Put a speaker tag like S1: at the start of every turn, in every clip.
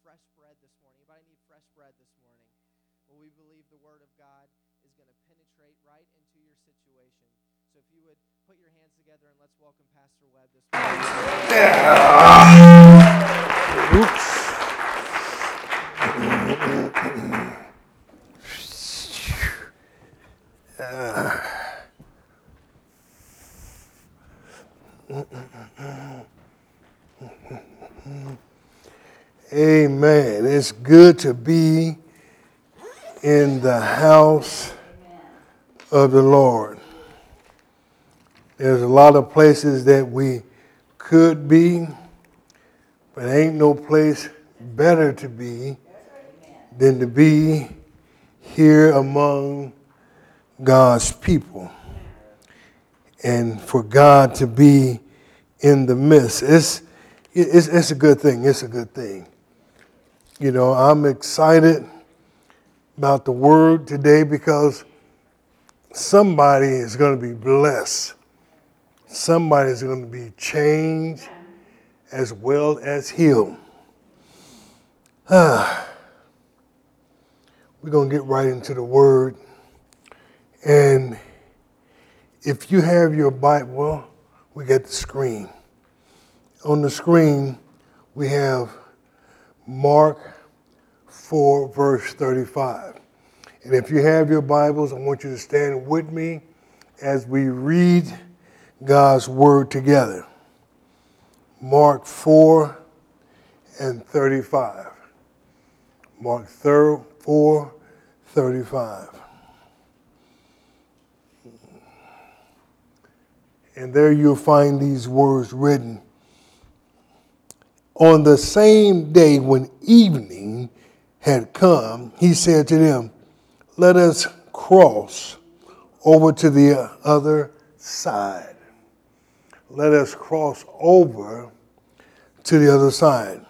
S1: fresh bread this morning? Anybody need fresh bread this morning? Well, we believe the Word of God is going to penetrate right into your situation. So if you would put your hands together and let's welcome Pastor Webb this morning.
S2: Oops. Amen. It's good to be in the house of the Lord. There's a lot of places that we could be, but ain't no place better to be than to be here among God's people and for God to be in the midst. It's, it's, it's a good thing. It's a good thing. You know, I'm excited about the word today because somebody is going to be blessed. Somebody is going to be changed as well as healed. Ah, we're going to get right into the word. And if you have your Bible, we got the screen. On the screen, we have Mark 4, verse 35. And if you have your Bibles, I want you to stand with me as we read God's Word together. Mark 4 and 35. Mark 4, 35. And there you'll find these words written on the same day when evening had come, he said to them, Let us cross over to the other side. Let us cross over to the other side.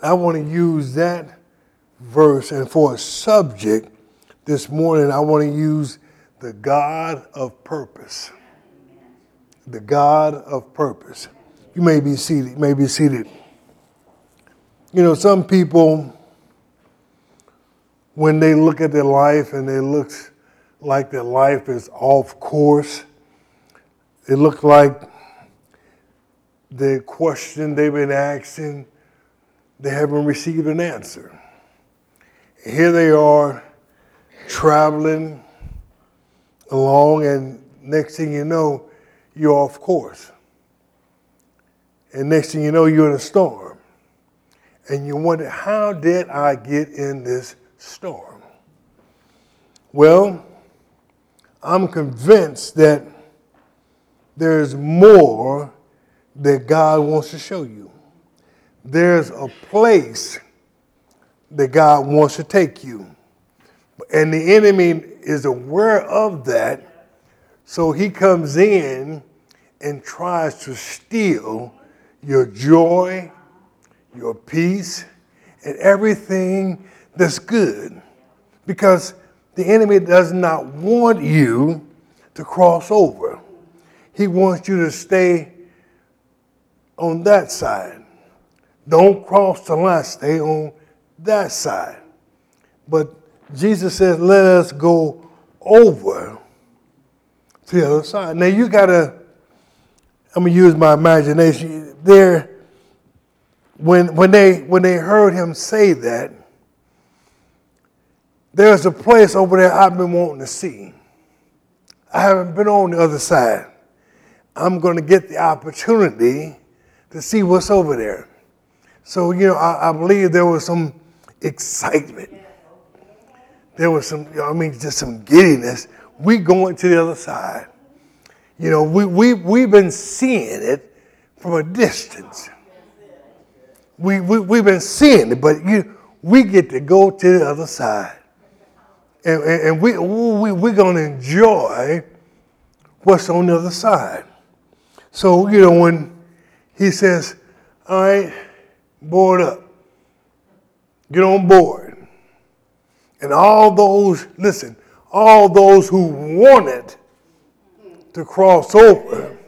S2: I want to use that verse, and for a subject this morning, I want to use the God of purpose. The God of purpose. You may be seated. You may be seated. You know, some people, when they look at their life and it looks like their life is off course, it looks like the question they've been asking, they haven't received an answer. Here they are traveling along, and next thing you know, you're off course. And next thing you know, you're in a storm and you wonder, how did I get in this storm? Well, I'm convinced that there's more that God wants to show you. There's a place that God wants to take you. And the enemy is aware of that, so he comes in and tries to steal your joy, your peace, and everything that's good. Because the enemy does not want you to cross over. He wants you to stay on that side. Don't cross the line, stay on that side. But Jesus says, let us go over to the other side. Now you gotta, I'm gonna use my imagination. There when, when, they, when they heard him say that, there's a place over there I've been wanting to see. I haven't been on the other side. I'm going to get the opportunity to see what's over there. So, you know, I, I believe there was some excitement. There was some, you know, I mean, just some giddiness. We going to the other side. You know, we, we, we've been seeing it from a distance we, we, we've been seeing it, but you, we get to go to the other side. And, and, and we, we, we're going to enjoy what's on the other side. So, you know, when he says, all right, board up, get on board. And all those, listen, all those who wanted to cross over,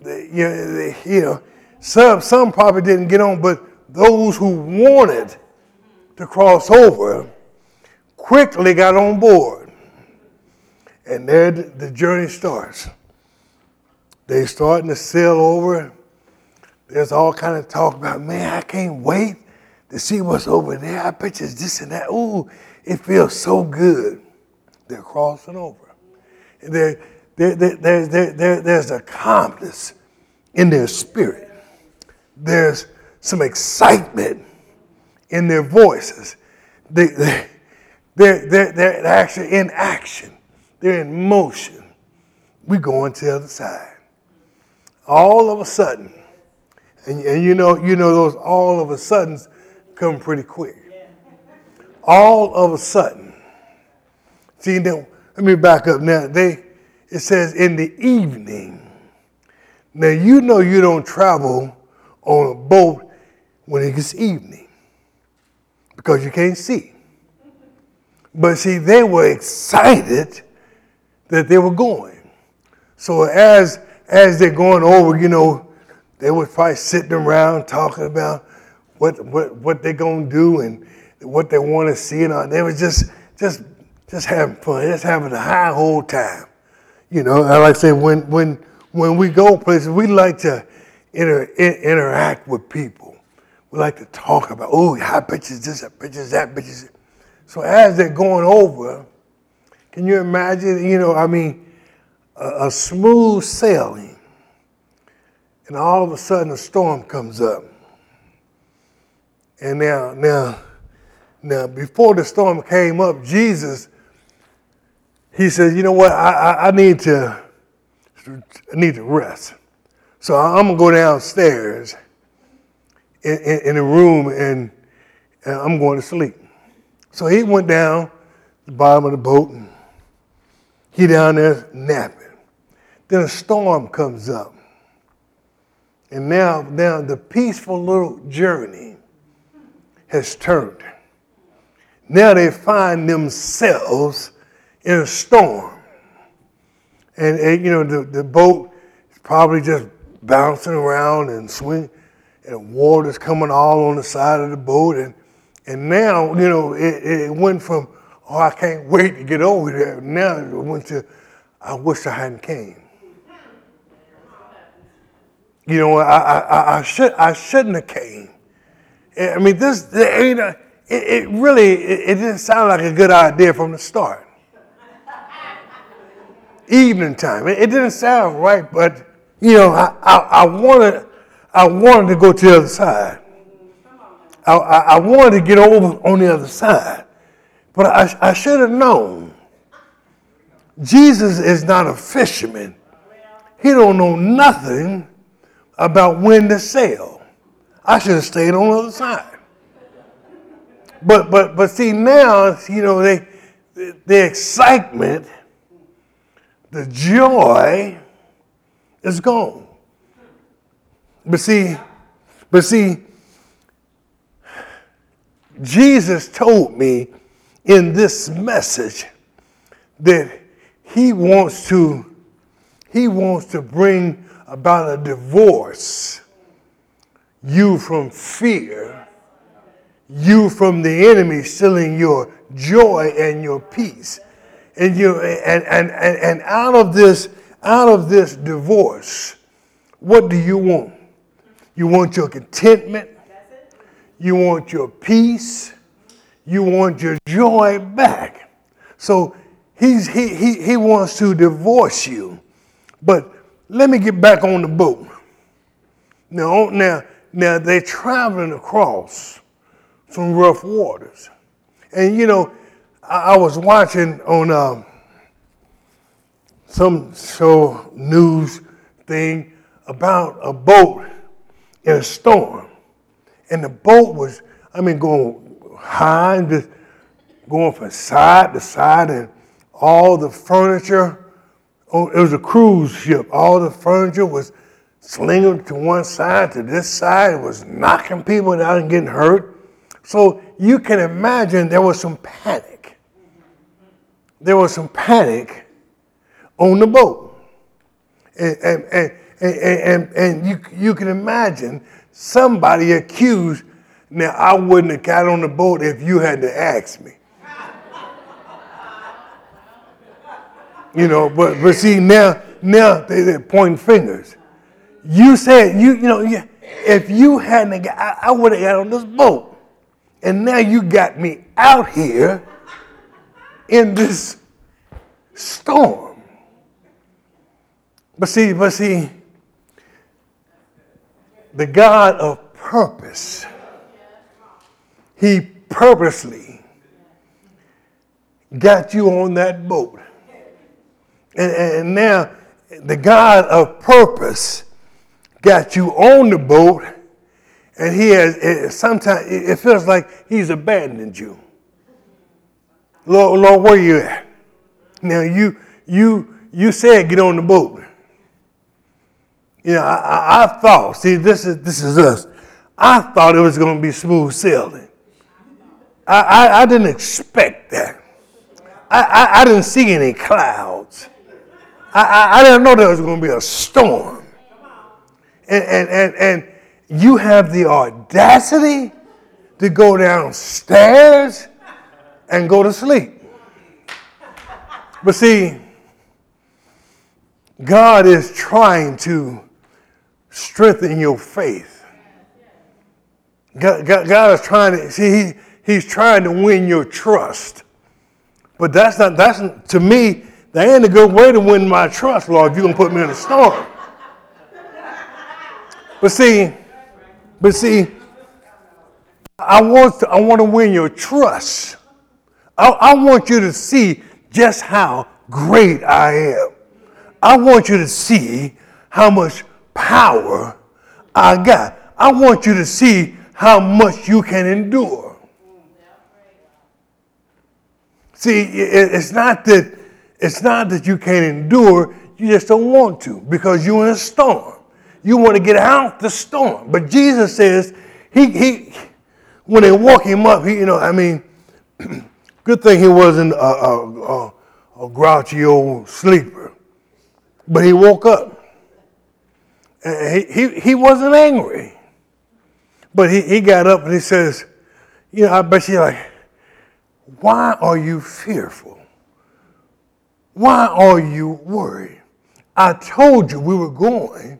S2: they, you know, they, you know some, some probably didn't get on, but those who wanted to cross over quickly got on board. And there the journey starts. They starting to sail over. There's all kind of talk about, man, I can't wait to see what's over there. I bet you this and that. Ooh, it feels so good. They're crossing over. There, there, there, there, there, there's a calmness in their spirit. There's some excitement in their voices. They, they, they're, they're, they're actually in action. They're in motion. We go to the other side. All of a sudden, and, and you know, you know those all of a suddens come pretty quick. All of a sudden. See, now, let me back up now. They, it says in the evening. Now you know you don't travel on a boat when it gets evening because you can't see. But see, they were excited that they were going. So as as they're going over, you know, they were probably sitting around talking about what what what they're gonna do and what they want to see, and all. they were just just just having fun, just having a high whole time. You know, I like I say when when when we go places, we like to inter, interact with people. We like to talk about, oh, how bitch is this, how bitch that, bitch is. So as they're going over, can you imagine? You know, I mean, a, a smooth sailing, and all of a sudden a storm comes up. And now, now, now, before the storm came up, Jesus he says, you know what, I, I, I need to I need to rest. So I'm gonna go downstairs in, in, in the room and, and, I'm going to sleep. So he went down the bottom of the boat and he down there napping. Then a storm comes up. And now, now the peaceful little journey has turned. Now they find themselves in a storm. And, and you know, the, the boat is probably just bouncing around and swing, and water's coming all on the side of the boat. And, and now, you know, it, it went from, oh, I can't wait to get over there. Now it went to, I wish I hadn't came. You know, I, I, I, should, I shouldn't have came. Eh, I mean, this, it, it really, it, didn't sound like a good idea from the start evening time. It didn't sound right, but you know, I, I, I, wanted I wanted to go to the other side. I, I, I wanted to get over on the other side. But I, I should have known. Jesus is not a fisherman. He don't know nothing about when to sail. I should have stayed on the other side. But but but see now, you know, they the excitement the joy is gone. But see, but see, Jesus told me in this message that he wants to he wants to bring about a divorce. You from fear. You from the enemy stealing your joy and your peace. And you and, and, and, and out of this out of this divorce what do you want? You want your contentment? You want your peace? You want your joy back? So he's he, he, he wants to divorce you. But let me get back on the boat. Now now now they're traveling across some rough waters. And you know I, was watching on um, some show news thing about a boat in a storm, and the boat was, I mean, going high and just going from side to side, and all the furniture. Oh, it was a cruise ship. All the furniture was slinging to one side to this side. It was knocking people down and getting hurt. So you can imagine there was some panic there was some panic on the boat. And, and, and, and, and, you, you can imagine somebody accused Now, I wouldn't have got on the boat if you hadn't asked me. You know, but, but see, now, now they, they're pointing fingers. You said, you, you know, if you hadn't, got, I, I would have got on this boat. And now you got me out here in this storm. But see, but see, the God of purpose, He purposely got you on that boat. And, and now the God of purpose got you on the boat, and He has, sometimes it feels like He's abandoned you. Lord, Lord, where are you at? Now you you you said get on the boat. You know, I, I, thought, see, this is this is us. I thought it was going to be smooth sailing. I, I, I didn't expect that. I, I, didn't see any clouds. I, I, I didn't know there was going to be a storm. And, and, and, and you have the audacity to go downstairs and go to sleep. But see, God is trying to strengthen your faith. God, God, God is trying to see he, He's trying to win your trust. But that's not that's to me, that ain't a good way to win my trust, Lord, if you're gonna put me in a storm. But see, but see, I want to, I want to win your trust. I, I want you to see just how great I am. I want you to see how much power I got. I want you to see how much you can endure. See, it's not that it's not that you can't endure, you just don't want to because you're in a storm. You want to get out the storm. But Jesus says, he, he when they walk him up, he, you know, I mean, good thing he wasn't a, a, a, a grouchy old sleeper. But he woke up he, he, wasn't angry. But he, he got up and he says, You know, I bet you like, why are you fearful? Why are you worried? I told you we were going.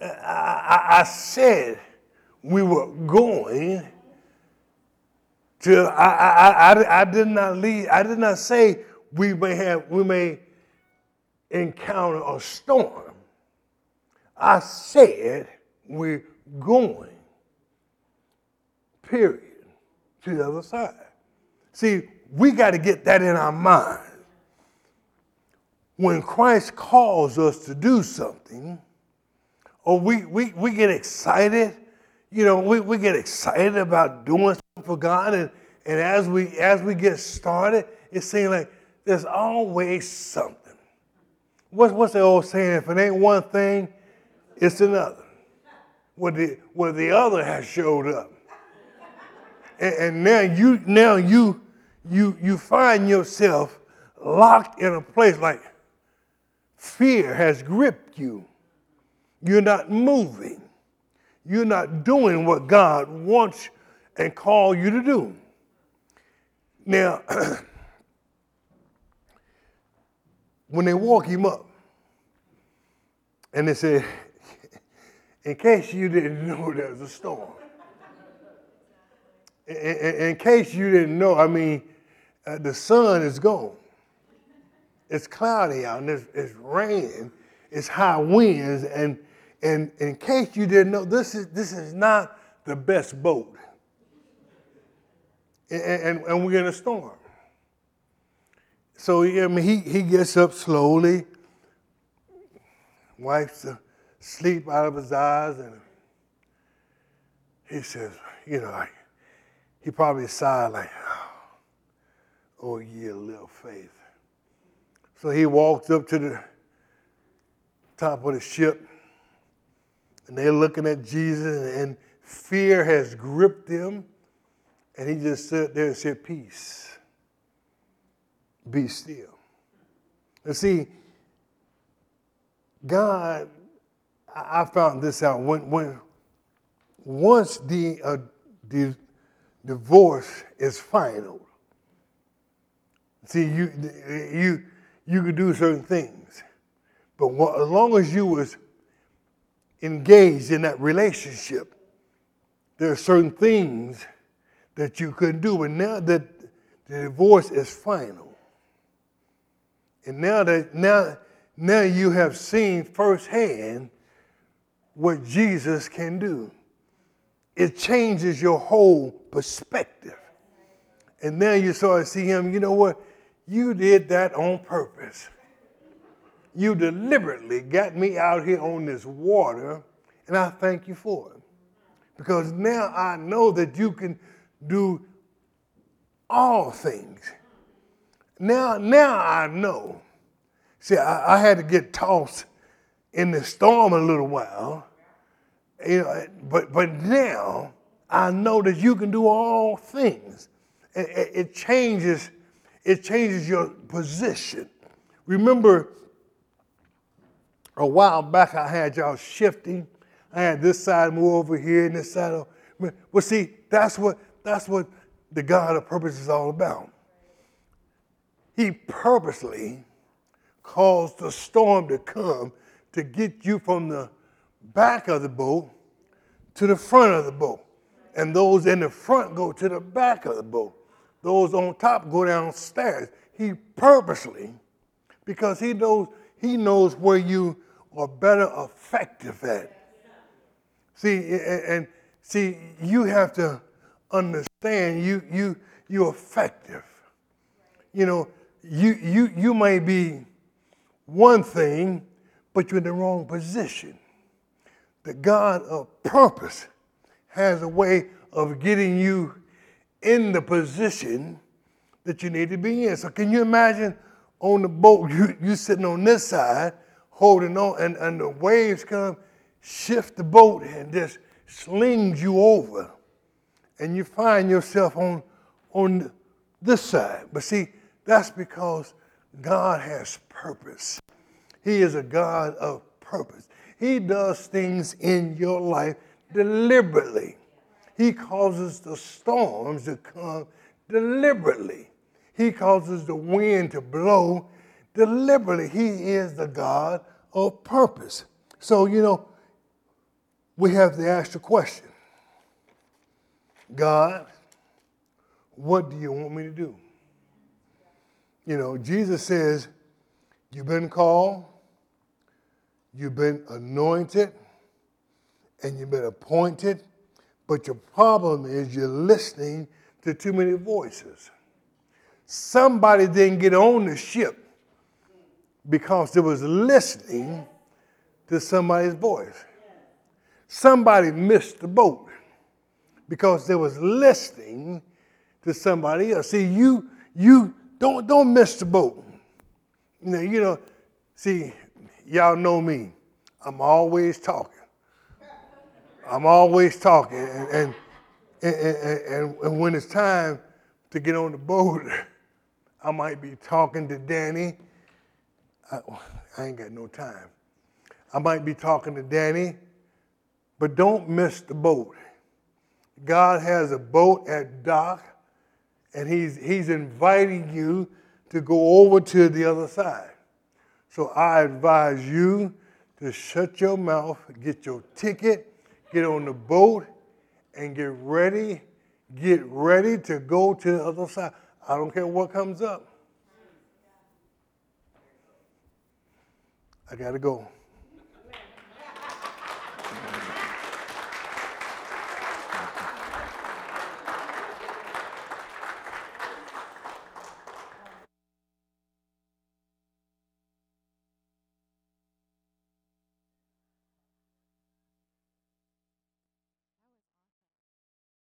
S2: I, I, I said we were going to, I, I, I, I did not leave, I did not say we may have, we may encounter a storm. I said we're going, period, to the other side. See, we got to get that in our mind. When Christ calls us to do something, or we, we, we get excited, you know, we, we get excited about doing something for God, and, and as we as we get started, it seems like there's always something. What's, what's the old saying? If it ain't one thing, it's another. Where the, where the other has showed up. And, and now you now you you you find yourself locked in a place like fear has gripped you. You're not moving. You're not doing what God wants and called you to do. Now, when they walk him up, and they say, in case you didn't know there's a storm. In, in, in case you didn't know, I mean, uh, the sun is gone. It's cloudy out and it's, it's raining. It's high winds. And, and in case you didn't know, this is, this is not the best boat. And, and, and we're in a storm. So I mean, he, he gets up slowly, wipes the sleep out of his eyes, and he says, you know, like, he probably sighed like, oh, oh ye little faith. So he walked up to the top of the ship, and they're looking at Jesus, and fear has gripped them, and he just sat there and said, peace, be still. And see, God I found this out when when once the, uh, the divorce is final, see, you, you, you could do certain things. But as long as you was engaged in that relationship, there are certain things that you couldn't do. But now that the divorce is final, and now that now now you have seen firsthand what Jesus can do. It changes your whole perspective. And then you start to see him, you know what? You did that on purpose. You deliberately got me out here on this water, and I thank you for it. Because now I know that you can do all things. Now, now I know See, I, I, had to get tossed in the storm a little while, you know, but, but now I know that you can do all things. It, it changes, it changes your position. Remember, a while back I had y'all shifting. I had this side move over here and this side. Well, see, that's what that's what the God of purpose is all about. He purposely caused the storm to come to get you from the back of the boat to the front of the boat. And those in the front go to the back of the boat. Those on top go downstairs. He purposely, because he knows he knows where you are better effective at. See, and see, you have to understand you you you're effective. You know, you you you may be one thing, but you're in the wrong position. The God of purpose has a way of getting you in the position that you need to be in. So can you imagine on the boat, you, you sitting on this side, holding on, and, and the waves come, shift the boat, and just slings you over. And you find yourself on, on this side. But see, that's because God has purpose. He is a God of purpose. He does things in your life deliberately. He causes the storms to come deliberately. He causes the wind to blow deliberately. He is the God of purpose. So, you know, we have to ask the question God, what do you want me to do? You know, Jesus says, You've been called, you've been anointed, and you've been appointed, but your problem is you're listening to too many voices. Somebody didn't get on the ship because they was listening to somebody's voice. Somebody missed the boat because they was listening to somebody else. See, you you don't don't miss the boat. Know, you know, see, y'all know me. I'm always talking. I'm always talking. And, and, and, and, when it's time to get on the boat, I might be talking to Danny. I, I ain't got no time. I might be talking to Danny, but don't miss the boat. God has a boat at dock, and he's, he's inviting you to go over to the other side. So I advise you to shut your mouth, get your ticket, get on the boat, and get ready, get ready to go to the other side. I don't care what comes up. I got to go.